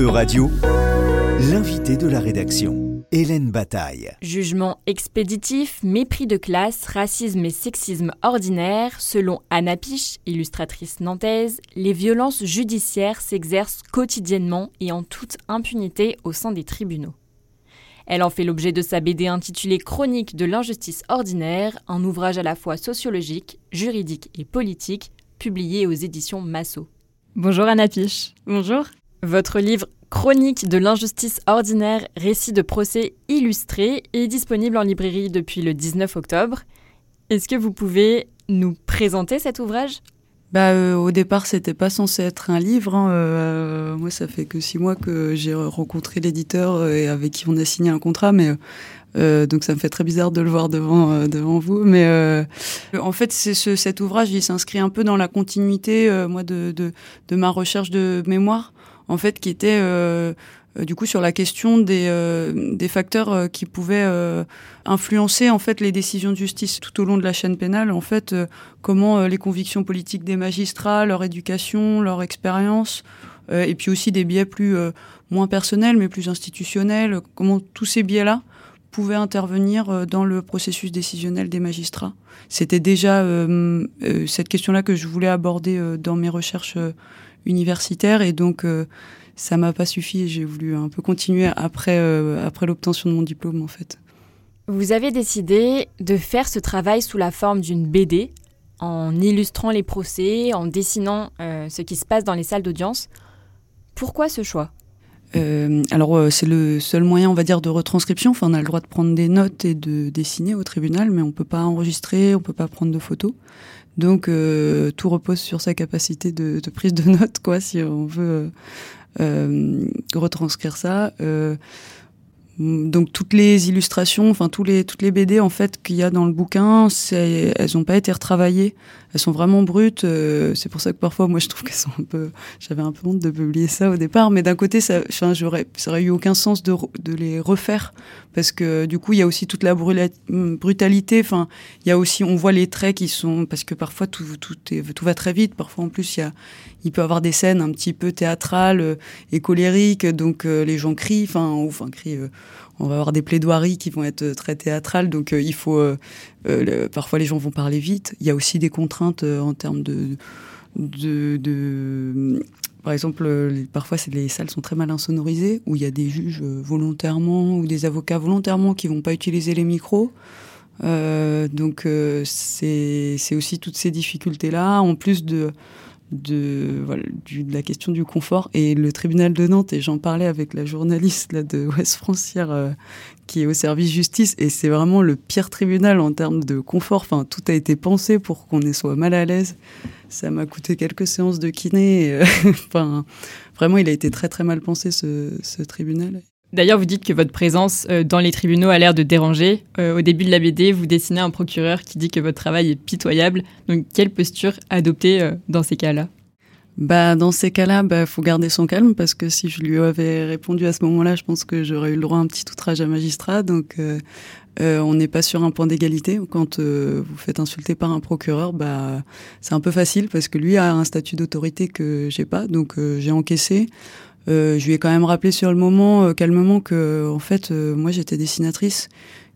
E-Radio, l'invité de la rédaction, Hélène Bataille. Jugement expéditif, mépris de classe, racisme et sexisme ordinaire, selon Anna Piche, illustratrice nantaise, les violences judiciaires s'exercent quotidiennement et en toute impunité au sein des tribunaux. Elle en fait l'objet de sa BD intitulée Chronique de l'injustice ordinaire, un ouvrage à la fois sociologique, juridique et politique, publié aux éditions Massot. Bonjour Anna Piche. Bonjour. Votre livre Chronique de l'injustice ordinaire, récit de procès illustré est disponible en librairie depuis le 19 octobre. Est-ce que vous pouvez nous présenter cet ouvrage? Bah, euh, au départ, c'était pas censé être un livre. Hein. Euh, moi, ça fait que six mois que j'ai rencontré l'éditeur euh, avec qui on a signé un contrat, mais donc ça me fait très bizarre de le voir devant vous. Mais en fait, cet ouvrage, il s'inscrit un peu dans la continuité, de ma recherche de mémoire en fait, qui était euh, euh, du coup sur la question des, euh, des facteurs qui pouvaient influencer en fait les décisions de justice tout au long de la chaîne pénale. En fait, comment les convictions politiques des magistrats, leur éducation, leur expérience, et puis aussi des biais plus moins personnels mais plus institutionnels, comment tous ces biais-là pouvaient intervenir dans le processus décisionnel des magistrats. C'était déjà cette question-là que je voulais aborder dans mes recherches universitaire et donc euh, ça m'a pas suffi et j'ai voulu un peu continuer après, euh, après l'obtention de mon diplôme en fait. Vous avez décidé de faire ce travail sous la forme d'une BD, en illustrant les procès, en dessinant euh, ce qui se passe dans les salles d'audience. Pourquoi ce choix? Alors c'est le seul moyen, on va dire, de retranscription. Enfin, on a le droit de prendre des notes et de dessiner au tribunal, mais on peut pas enregistrer, on peut pas prendre de photos. Donc euh, tout repose sur sa capacité de, prise de notes, quoi, si on veut euh, euh retranscrire ça. Euh, donc toutes les illustrations, enfin tous les toutes les BD en fait qu'il y a dans le bouquin, elles n'ont pas été retravaillées elles sont vraiment brutes. Euh, c'est pour ça que parfois, moi, je trouve qu'elles sont un peu. J'avais un peu honte de publier ça au départ, mais d'un côté, ça, enfin, j'aurais, ça aurait eu aucun sens de, de les refaire parce que du coup, il y a aussi toute la brutalité. Enfin, il y a aussi, on voit les traits qui sont parce que parfois tout tout tout va très vite. Parfois, en plus, il y a, il peut avoir des scènes un petit peu théâtrales euh, et colériques, donc euh, les gens crient, enfin, enfin, crient on va avoir des plaidoiries qui vont être très théâtrales, donc il faut parfois les gens vont parler vite. Il y a aussi des contraintes euh, en termes de, par exemple, euh, parfois les salles sont très mal insonorisées, où il y a des juges euh, volontairement ou des avocats volontairement qui vont pas utiliser les micros. donc c'est aussi toutes ces difficultés là, en plus de de, voilà, de la question du confort. Et le tribunal de Nantes et j'en parlais avec la journaliste là, de Ouest Frontière euh, qui est au service justice et c'est vraiment le pire tribunal en termes de confort. Enfin tout a été pensé pour qu'on soit mal à l'aise. Ça m'a coûté quelques séances de kiné euh, enfin vraiment il a été très très mal pensé ce, ce tribunal D'ailleurs, vous dites que votre présence euh, dans les tribunaux a l'air de déranger. Euh, au début de la BD, vous dessinez un procureur qui dit que votre travail est pitoyable. Donc, quelle posture adopter euh, dans ces cas-là? Bah, dans ces cas-là, bah, faut garder son calme parce que si je lui avais répondu à ce moment-là, je pense que j'aurais eu le droit à un petit outrage à magistrat. Donc, on n'est pas sur un point d'égalité. Quand vous faites insulter par un procureur, bah, c'est un peu facile parce que lui a un statut d'autorité que j'ai pas. Donc, j'ai encaissé. Euh, je lui ai quand même rappelé sur le moment, euh, calmement, que en fait, euh, moi j'étais dessinatrice,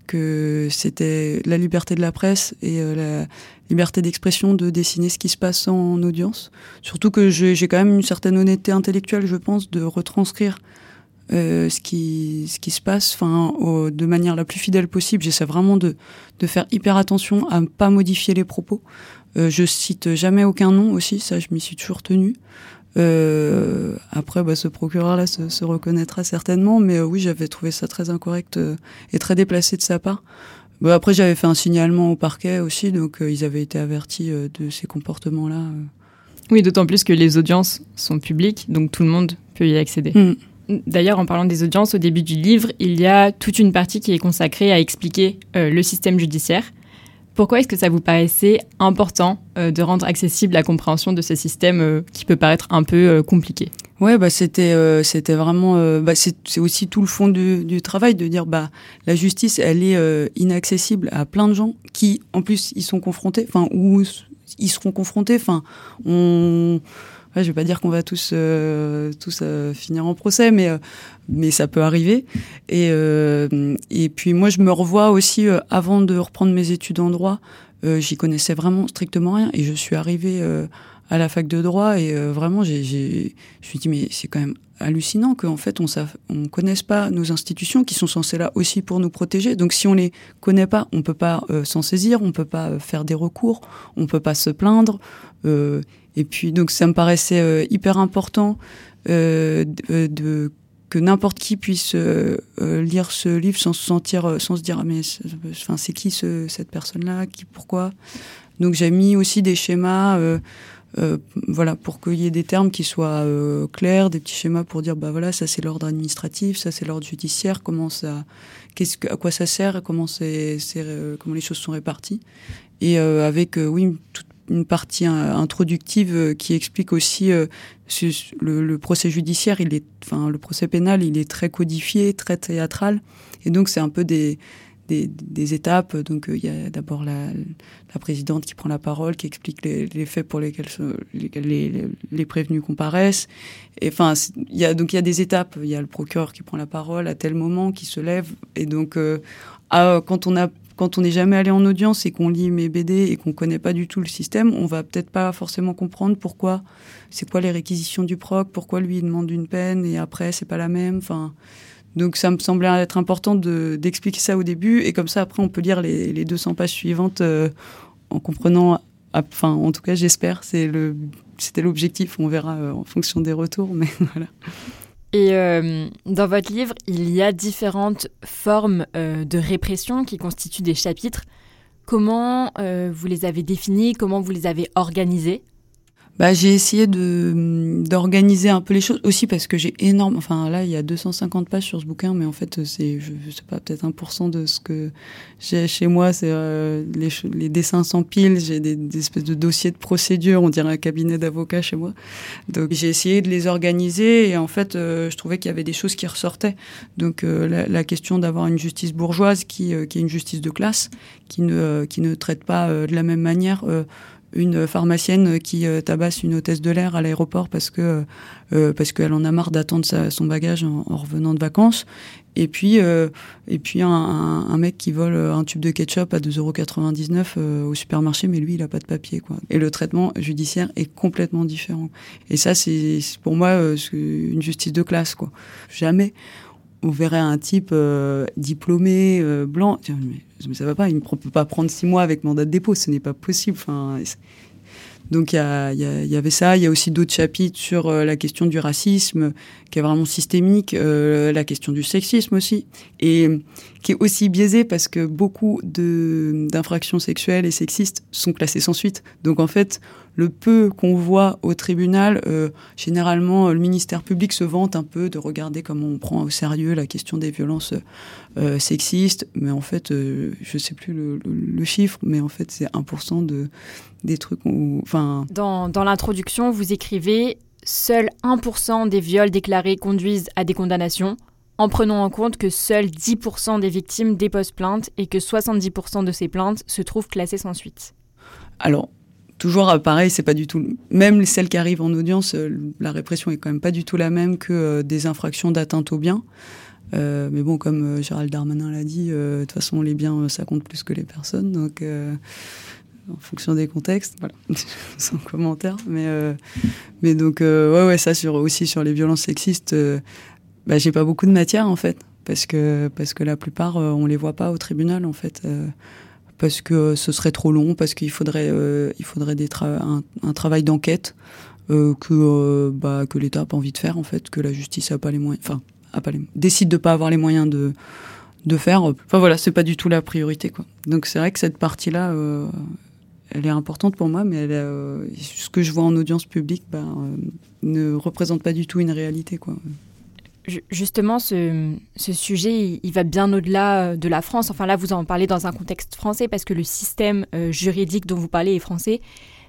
que c'était la liberté de la presse et la liberté d'expression de dessiner ce qui se passe en audience. Surtout que j'ai quand même une certaine honnêteté intellectuelle, je pense, de retranscrire ce qui ce qui se passe, enfin, de manière la plus fidèle possible. J'essaie vraiment de de faire hyper attention à ne pas modifier les propos. je cite jamais aucun nom aussi, ça je m'y suis toujours tenue. Euh, après, bah, ce procureur-là se, se, reconnaîtra certainement, mais euh, oui, j'avais trouvé ça très incorrect euh, et très déplacé de sa part. Bah, après, j'avais fait un signalement au parquet aussi, donc ils avaient été avertis de ces comportements-là. Oui, d'autant plus que les audiences sont publiques, donc tout le monde peut y accéder. Mm. D'ailleurs, en parlant des audiences, au début du livre, il y a toute une partie qui est consacrée à expliquer le système judiciaire. Pourquoi est-ce que ça vous paraissait important euh, de rendre accessible la compréhension de ce système euh, qui peut paraître un peu euh, compliqué? Ouais, bah c'était c'était vraiment bah c'est aussi tout le fond du, du, travail de dire bah la justice elle est inaccessible à plein de gens qui en plus ils sont confrontés enfin ou ils seront confrontés enfin on je vais pas dire qu'on va tous tous finir en procès, mais mais ça peut arriver. Et et puis moi, je me revois aussi avant de reprendre mes études en droit. J'y connaissais vraiment strictement rien et je suis arrivée à la fac de droit et euh, vraiment j'ai je me suis dit mais c'est quand même hallucinant qu'en fait on ne connaisse pas nos institutions qui sont censées là aussi pour nous protéger donc si on les connaît pas on peut pas euh, s'en saisir on peut pas euh, faire des recours on peut pas se plaindre et puis donc ça me paraissait hyper important de, de que n'importe qui puisse lire ce livre sans se sentir sans se dire ah, mais enfin c'est qui ce, cette personne là qui pourquoi? Donc j'ai mis aussi des schémas euh, voilà, pour qu'il y ait des termes qui soient euh, clairs, des petits schémas pour dire, bah voilà, ça c'est l'ordre administratif, ça c'est l'ordre judiciaire, comment ça, qu'est-ce que, à quoi ça sert, comment c'est, euh, comment les choses sont réparties, et avec, oui, toute une partie introductive qui explique aussi le, le, procès judiciaire, il est, enfin, le procès pénal, il est très codifié, très théâtral, et donc c'est un peu des des, étapes. Donc euh, il y a d'abord la, présidente qui prend la parole, qui explique les, faits pour lesquels, les, prévenus comparaissent. Et enfin, y a donc il y a des étapes. Il y a le procureur qui prend la parole à tel moment, qui se lève. Et donc euh, quand on a quand on n'est jamais allé en audience et qu'on lit mes BD et qu'on connaît pas du tout le système, on va peut-être pas forcément comprendre pourquoi, c'est quoi les réquisitions du proc, pourquoi lui il demande une peine et après c'est pas la même. Enfin, donc ça me semblait être important d'expliquer ça au début et comme ça après on peut lire les, les 200 pages suivantes euh, en comprenant, enfin en tout cas j'espère, c'était l'objectif, on verra euh, en fonction des retours, mais voilà. Et euh, dans votre livre, il y a différentes formes de répression qui constituent des chapitres. Comment vous les avez définies Comment vous les avez organisées bah, j'ai essayé de d'organiser un peu les choses aussi parce que j'ai énorme. Enfin là, il y a 250 pages sur ce bouquin, mais en fait, c'est je, sais pas peut-être 1% de ce que j'ai chez moi. C'est euh, les, les dessins s'empilent. J'ai des, espèces de dossiers de procédure. On dirait un cabinet d'avocats chez moi. Donc j'ai essayé de les organiser et en fait, euh, je trouvais qu'il y avait des choses qui ressortaient. Donc euh, la, la, question d'avoir une justice bourgeoise qui qui est une justice de classe, qui ne qui ne traite pas de la même manière une pharmacienne qui euh, tabasse une hôtesse de l'air à l'aéroport parce que euh, parce qu'elle en a marre d'attendre son bagage en, revenant de vacances. Et puis euh, et puis un, un, mec qui vole un tube de ketchup à 2,99€ au supermarché, mais lui il a pas de papier quoi. Et le traitement judiciaire est complètement différent. Et ça c'est pour moi une justice de classe quoi. Jamais on verrait un type euh, diplômé, euh, blanc. Mais, mais, ça va pas, il ne peut pas prendre six mois avec mandat de dépôt, ce n'est pas possible. Donc il y, avait ça, il y a aussi d'autres chapitres sur euh, la question du racisme, qui est vraiment systémique, la question du sexisme aussi, et qui est aussi biaisé parce que beaucoup d'infractions sexuelles et sexistes sont classées sans suite. Donc en fait, le peu qu'on voit au tribunal, euh, généralement, le ministère public se vante un peu de regarder comment on prend au sérieux la question des violences euh, sexistes. Mais en fait, euh, je sais plus le, chiffre, mais en fait, c'est 1% de, des trucs. enfin... Dans, dans l'introduction, vous écrivez Seuls 1% des viols déclarés conduisent à des condamnations, en prenant en compte que seuls 10% des victimes déposent plainte et que 70% de ces plaintes se trouvent classées sans suite. Alors, toujours euh, pareil, c'est pas du tout. Même celles qui arrivent en audience, euh, la répression est quand même pas du tout la même que euh, des infractions d'atteinte aux biens. mais bon, comme Gérald Darmanin l'a dit, de toute façon, les biens, ça compte plus que les personnes. Donc, en fonction des contextes, voilà, sans commentaire. Mais, mais donc, ouais, ouais, ça sur, aussi sur les violences sexistes, bah, j'ai pas beaucoup de matière en fait, parce que, parce que la plupart, on les voit pas au tribunal en fait parce que ce serait trop long, parce qu'il faudrait, euh, il faudrait des un, travail d'enquête euh, que, euh, bah, que l'État n'a pas envie de faire, en fait, que la justice a pas les moyens, enfin, a pas décide de pas avoir les moyens de, de faire. Enfin voilà, c'est pas du tout la priorité, quoi. Donc c'est vrai que cette partie-là, elle est importante pour moi, mais ce que je vois en audience publique, bah, ne représente pas du tout une réalité, quoi justement, ce, sujet, il, va bien au-delà euh, de la France. Enfin, là, vous en parlez dans un contexte français parce que le système euh, juridique dont vous parlez est français.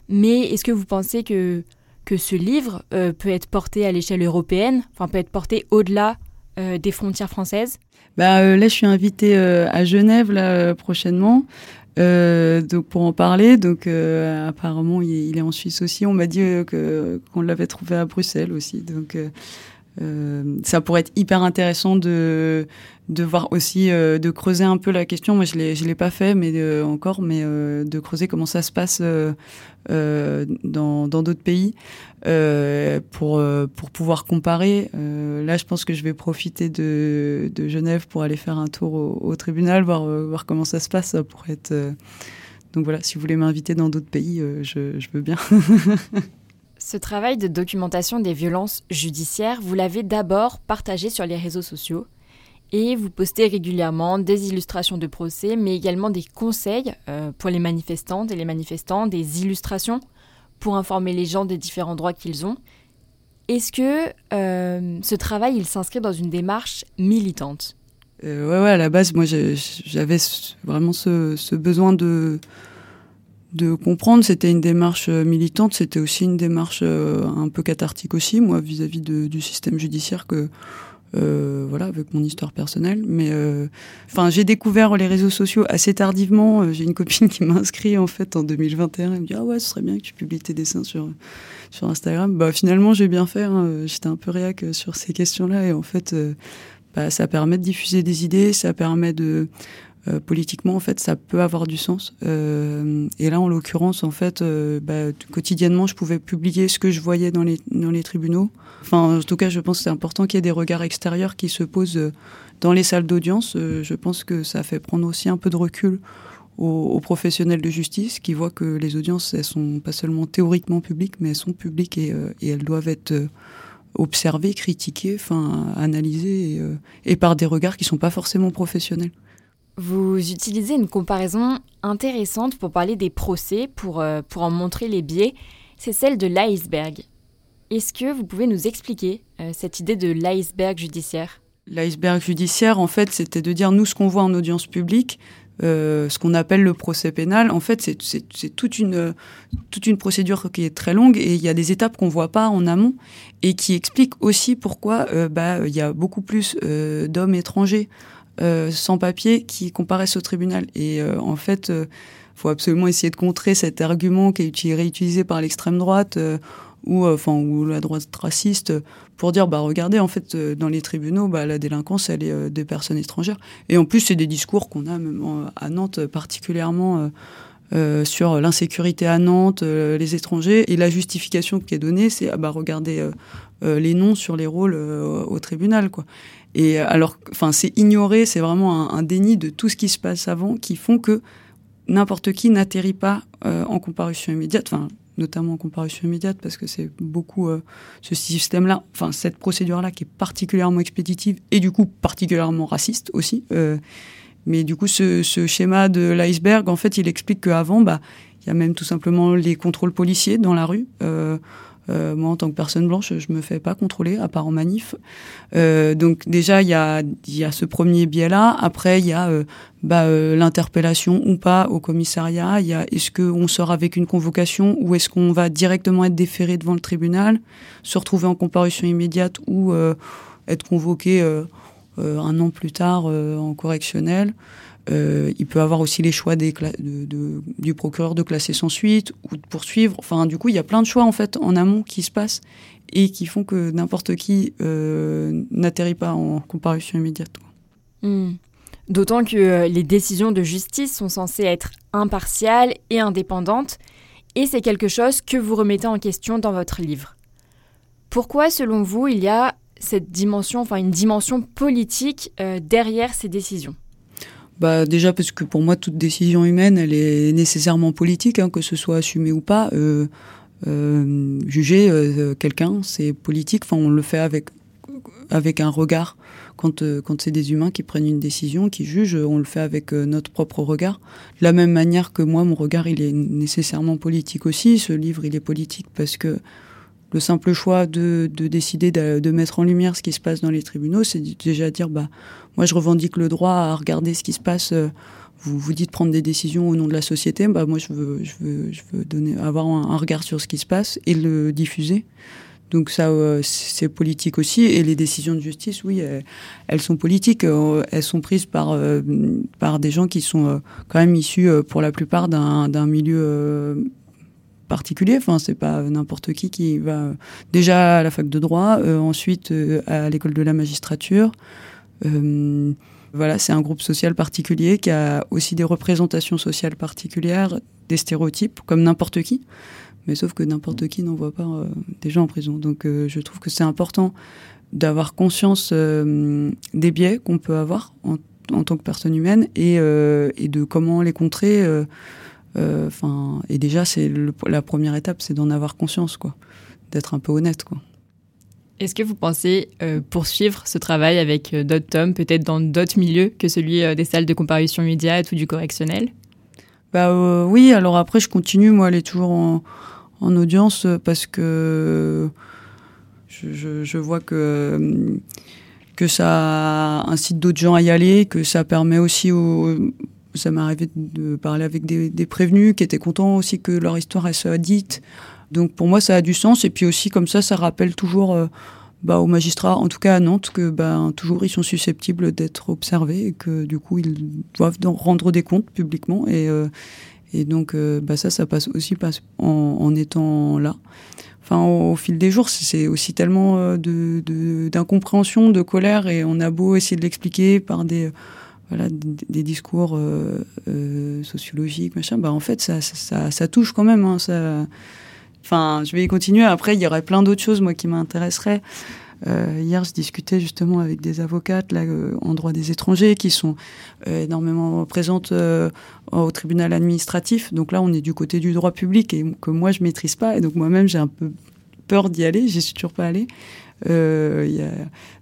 Mais est-ce que vous pensez que, que ce livre euh, peut être porté à l'échelle européenne, enfin, peut être porté au-delà des frontières françaises? Bah, Là, je suis invitée à Genève prochainement. Donc pour en parler, donc apparemment il est, en Suisse aussi. On m'a dit qu'on l'avait trouvé à Bruxelles aussi. Donc ça pourrait être hyper intéressant de de voir aussi de creuser un peu la question. Moi je l'ai je l'ai pas fait, mais encore, mais de creuser comment ça se passe dans dans d'autres pays pour pour pouvoir comparer. là je pense que je vais profiter de de Genève pour aller faire un tour au, au tribunal, voir voir comment ça se passe. Ça pourrait être donc voilà, si vous voulez m'inviter dans d'autres pays, euh, je, veux bien. Ce travail de documentation des violences judiciaires, vous l'avez d'abord partagé sur les réseaux sociaux et vous postez régulièrement des illustrations de procès, mais également des conseils euh, pour les manifestantes et les manifestants, des illustrations pour informer les gens des différents droits qu'ils ont. Est-ce que euh, ce travail, il s'inscrit dans une démarche militante? Euh, ouais, ouais, à la base, moi, j'avais vraiment ce, besoin de, de comprendre. C'était une démarche euh, militante, c'était aussi une démarche euh, un peu cathartique aussi, moi, vis-à-vis du système judiciaire que, voilà, avec mon histoire personnelle. Mais, enfin, j'ai découvert les réseaux sociaux assez tardivement. J'ai une copine qui m'a inscrit en fait en 2021. Elle me dit ah ouais, ce serait bien que tu publies tes dessins sur sur Instagram. Bah finalement, j'ai bien fait. Hein. J'étais un peu réac sur ces questions-là et en fait bah, ça permet de diffuser des idées, ça permet de euh, politiquement en fait ça peut avoir du sens. Euh, et là en l'occurrence en fait euh, bah, quotidiennement je pouvais publier ce que je voyais dans les dans les tribunaux. Enfin en tout cas je pense que c'est important qu'il y ait des regards extérieurs qui se posent dans les salles d'audience. je pense que ça fait prendre aussi un peu de recul aux, professionnels de justice qui voient que les audiences elles sont pas seulement théoriquement publiques mais elles sont publiques et, et elles doivent être observer, critiquer, enfin analyser euh, et, par des regards qui sont pas forcément professionnels. Vous utilisez une comparaison intéressante pour parler des procès, pour, euh, pour en montrer les biais, c'est celle de l'iceberg. Est-ce que vous pouvez nous expliquer euh, cette idée de l'iceberg judiciaire? L'iceberg judiciaire, en fait, c'était de dire nous ce qu'on voit en audience publique, euh, ce qu'on appelle le procès pénal, en fait, c'est toute une, toute une procédure qui est très longue et il y a des étapes qu'on voit pas en amont et qui expliquent aussi pourquoi bah, il y a beaucoup plus d'hommes étrangers sans papier qui comparaissent au tribunal. Et en fait, faut absolument essayer de contrer cet argument qui est réutilisé par l'extrême droite ou enfin ou la droite raciste pour dire bah regardez en fait euh, dans les tribunaux bah la délinquance elle est euh, des personnes étrangères et en plus c'est des discours qu'on a même à Nantes particulièrement euh, sur l'insécurité à Nantes, les étrangers, et la justification qui est donnée, c'est ah bah regardez les noms sur les rôles au tribunal, quoi. Et alors, enfin, c'est ignorer, c'est vraiment un, déni de tout ce qui se passe avant, qui font que n'importe qui n'atterrit pas en comparution immédiate. Enfin, notamment en comparution immédiate, parce que c'est beaucoup euh, ce système-là, enfin cette procédure-là qui est particulièrement expéditive et du coup particulièrement raciste aussi. Euh, mais du coup, ce, schéma de l'iceberg, en fait, il explique qu'avant, bah, il y a même tout simplement les contrôles policiers dans la rue. Euh, euh, moi, en tant que personne blanche, je me fais pas contrôler, à part en manif. Euh, donc déjà, il y a, y a ce premier biais-là. Après, il y a euh, bah, l'interpellation ou pas au commissariat. Il y a est-ce qu'on sort avec une convocation ou est-ce qu'on va directement être déféré devant le tribunal, se retrouver en comparution immédiate ou être convoqué un an plus tard en correctionnel. Euh, il peut avoir aussi les choix du procureur de classer sans suite ou de poursuivre. Enfin, du coup, il y a plein de choix en fait en amont qui se passent et qui font que n'importe qui euh, n'atterrit pas en comparution immédiate. Hmm. D'autant que euh, les décisions de justice sont censées être impartiales et indépendantes, et c'est quelque chose que vous remettez en question dans votre livre. Pourquoi, selon vous, il y a cette dimension, enfin une dimension politique derrière ces décisions? Bah déjà parce que pour moi toute décision humaine elle est nécessairement politique, hein, que ce soit assumé ou pas. Euh, euh, juger euh, quelqu'un c'est politique. Enfin on le fait avec avec un regard. Quand quand c'est des humains qui prennent une décision, qui jugent, on le fait avec notre propre regard. De la même manière que moi mon regard il est nécessairement politique aussi. Ce livre il est politique parce que le simple choix de, de décider de, de, mettre en lumière ce qui se passe dans les tribunaux, c'est déjà dire bah moi, je revendique le droit à regarder ce qui se passe. Euh, vous vous dites prendre des décisions au nom de la société. Bah, moi, je veux, avoir un, regard sur ce qui se passe et le diffuser. Donc ça, c'est politique aussi. Et les décisions de justice, oui, elles, sont politiques. elles sont prises par par des gens qui sont quand même issus, pour la plupart, d'un milieu particulier. Enfin, c'est pas n'importe qui qui va déjà à la fac de droit, ensuite à l'école de la magistrature. Voilà, c'est un groupe social particulier qui a aussi des représentations sociales particulières, des stéréotypes, comme n'importe qui. Mais sauf que n'importe qui n'envoie pas euh, des gens en prison. Donc euh, je trouve que c'est important d'avoir conscience euh, des biais qu'on peut avoir en, tant que personne humaine et, de comment les contrer. Enfin, et déjà, c'est la première étape, c'est d'en avoir conscience, quoi, d'être un peu honnête, quoi. Est-ce que vous pensez euh, poursuivre ce travail avec euh, d'autres tomes, peut-être dans d'autres milieux que celui euh, des salles de comparution immédiate ou du correctionnel? Bah oui, alors après je continue, moi, elle est toujours en, audience parce que je, vois que, que ça incite d'autres gens à y aller, que ça permet aussi aux... Ça m'est arrivé de parler avec des, prévenus qui étaient contents aussi que leur histoire soit dite. Donc pour moi, ça a du sens. Et puis aussi, comme ça, ça rappelle toujours euh, bah, aux magistrats, en tout cas à Nantes, que bah, toujours ils sont susceptibles d'être observés et que du coup, ils doivent rendre des comptes publiquement. Et, euh, donc, euh, bah, ça, ça passe aussi en, étant là. Enfin, au, fil des jours, c'est aussi tellement d'incompréhension, de, colère, et on a beau essayer de l'expliquer par des discours sociologiques machin en fait ça touche quand même hein, Enfin, je vais y continuer. Après, il y aurait plein d'autres choses, moi, qui m'intéresseraient. Euh, hier, je discutais justement avec des avocates là, euh, en droit des étrangers qui sont euh, énormément présentes au tribunal administratif. Donc là, on est du côté du droit public et que moi, je maîtrise pas. Et donc moi-même, j'ai un peu peur d'y aller. J'y suis toujours pas allée.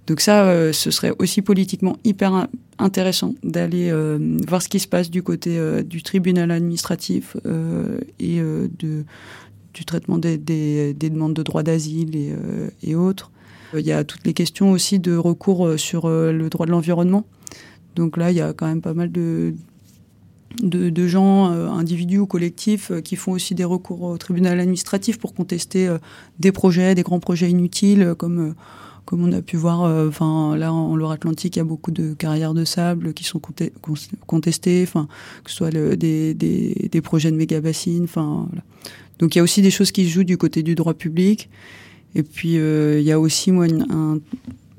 Donc ça, ce serait aussi politiquement hyper intéressant d'aller voir ce qui se passe du côté du tribunal administratif et de du traitement des, des, demandes de droit d'asile et, euh, autres. Il y a toutes les questions aussi de recours euh, sur euh, le droit de l'environnement. Donc là, il y a quand même pas mal de, de, de gens, individus ou collectifs, qui font aussi des recours au tribunal administratif pour contester des projets, des grands projets inutiles, comme comme on a pu voir, enfin là en Loire-Atlantique, il y a beaucoup de carrières de sable qui sont contestées, enfin que ce soit des, des, projets de méga bassines, enfin. Donc il y a aussi des choses qui se jouent du côté du droit public. Et puis euh, il y a aussi moi un,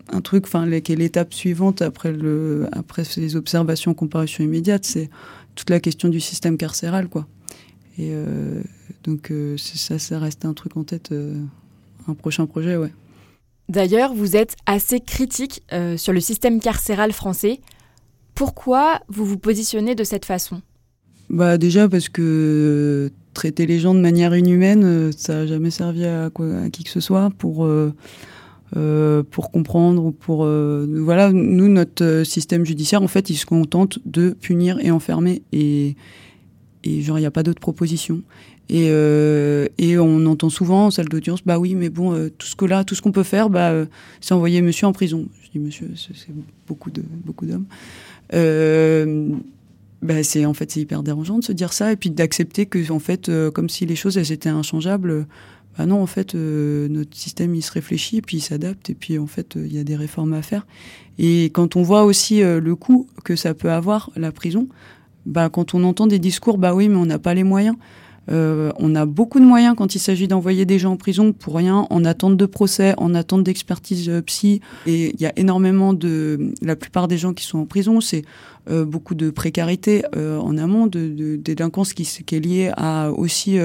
un truc, enfin qui est l'étape suivante après le après ces observations comparution immédiate, c'est toute la question du système carcéral quoi. Et euh, donc euh, ça, ça reste un truc en tête, un prochain projet, ouais. D'ailleurs, vous êtes assez critique sur le système carcéral français. Pourquoi vous vous positionnez de cette façon? Bah déjà parce que traiter les gens de manière inhumaine, euh, ça n'a jamais servi à, quoi, à qui que ce soit pour, euh, euh, pour comprendre ou pour... voilà, nous, notre système judiciaire, en fait, il se contente de punir et enfermer et, et genre, il n'y a pas d'autres propositions. Et, et on entend souvent en salle d'audience, bah oui, mais bon, tout ce que là, tout ce qu'on peut faire, bah, c'est envoyer monsieur en prison. Je dis monsieur, c'est beaucoup de beaucoup d'hommes. Bah, c'est en fait c'est hyper dérangeant de se dire ça et puis d'accepter que en fait euh, comme si les choses elles étaient inchangeables bah non en fait euh, notre système il se réfléchit et puis il s'adapte et puis en fait il y a des réformes à faire et quand on voit aussi euh, le coût que ça peut avoir la prison bah quand on entend des discours bah oui mais on n'a pas les moyens euh, on a beaucoup de moyens quand il s'agit d'envoyer des gens en prison pour rien, en attente de procès, en attente d'expertise euh, psy. Et il y a énormément de... La plupart des gens qui sont en prison, c'est euh, beaucoup de précarité en amont, de, de, délinquance qui, qui, est liée à aussi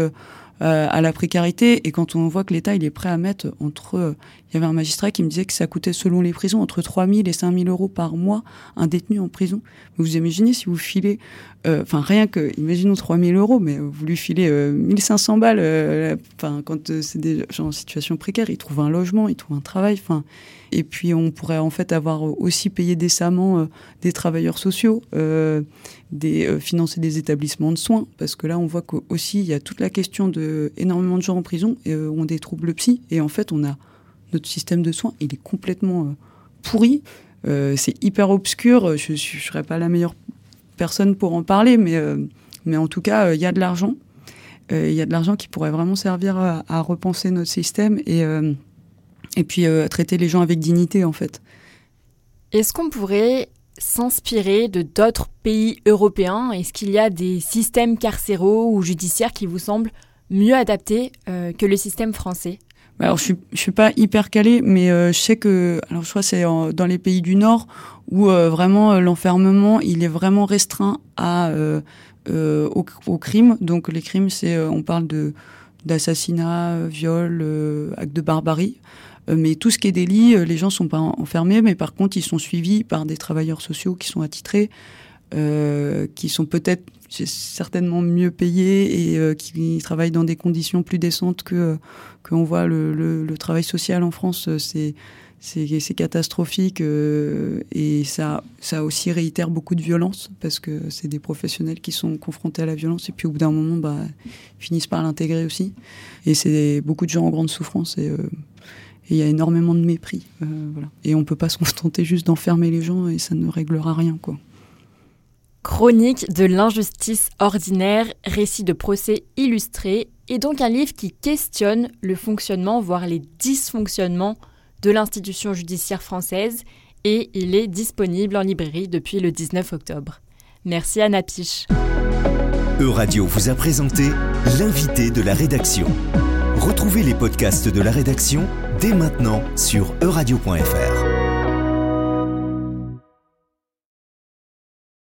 euh, à la précarité. Et quand on voit que l'État il est prêt à mettre entre, euh, il y avait un magistrat qui me disait que ça coûtait selon les prisons entre 3 000 et 5 000 euros par mois un détenu en prison. Vous imaginez si vous filez, euh, enfin rien que, imaginons 3 000 euros, mais vous lui filez 1500 balles. Enfin quand c'est des gens en situation précaire, ils trouvent un logement, ils trouvent un travail. Enfin et puis on pourrait en fait avoir aussi payé décemment des travailleurs sociaux des, euh, financer des établissements de soins, parce que là, on voit qu'aussi, il y a toute la question de énormément de gens en prison et, euh, ont des troubles psy, et en fait, on a notre système de soins, il est complètement euh, pourri. c'est hyper obscur. Je ne serais pas la meilleure personne pour en parler, mais, mais en tout cas, il y a de l'argent. Il y a de l'argent qui pourrait vraiment servir à, repenser notre système et et puis traiter les gens avec dignité en fait. Est-ce qu'on pourrait s'inspirer de d'autres pays européens? Est-ce qu'il y a des systèmes carcéraux ou judiciaires qui vous semblent mieux adaptés que le système français? Bah, alors je suis je suis pas hyper calé, mais euh, je sais que alors je crois c'est dans les pays du Nord où euh, vraiment euh, l'enfermement il est vraiment restreint à au, au, crime. Donc les crimes c'est on parle de d'assassinat, viol, acte de barbarie. Mais tout ce qui est délit, les gens sont pas enfermés, mais par contre ils sont suivis par des travailleurs sociaux qui sont attitrés, qui sont peut-être certainement mieux payés et qui travaillent dans des conditions plus décentes que qu'on voit le, travail social en France, euh, c'est catastrophique euh, et ça, ça aussi réitère beaucoup de violence parce que c'est des professionnels qui sont confrontés à la violence et puis au bout d'un moment, bah, finissent par l'intégrer aussi. Et c'est beaucoup de gens en grande souffrance euh, il y a énormément de mépris. voilà. Et on peut pas se contenter juste d'enfermer les gens et ça ne réglera rien. quoi. Chronique de l'injustice ordinaire, récit de procès illustré est donc un livre qui questionne le fonctionnement, voire les dysfonctionnements de l'institution judiciaire française et il est disponible en librairie depuis le 19 octobre. Merci Anna Piche. Euradio vous a présenté l'invité de la rédaction. Retrouvez les podcasts de la rédaction dès maintenant sur euradio.fr.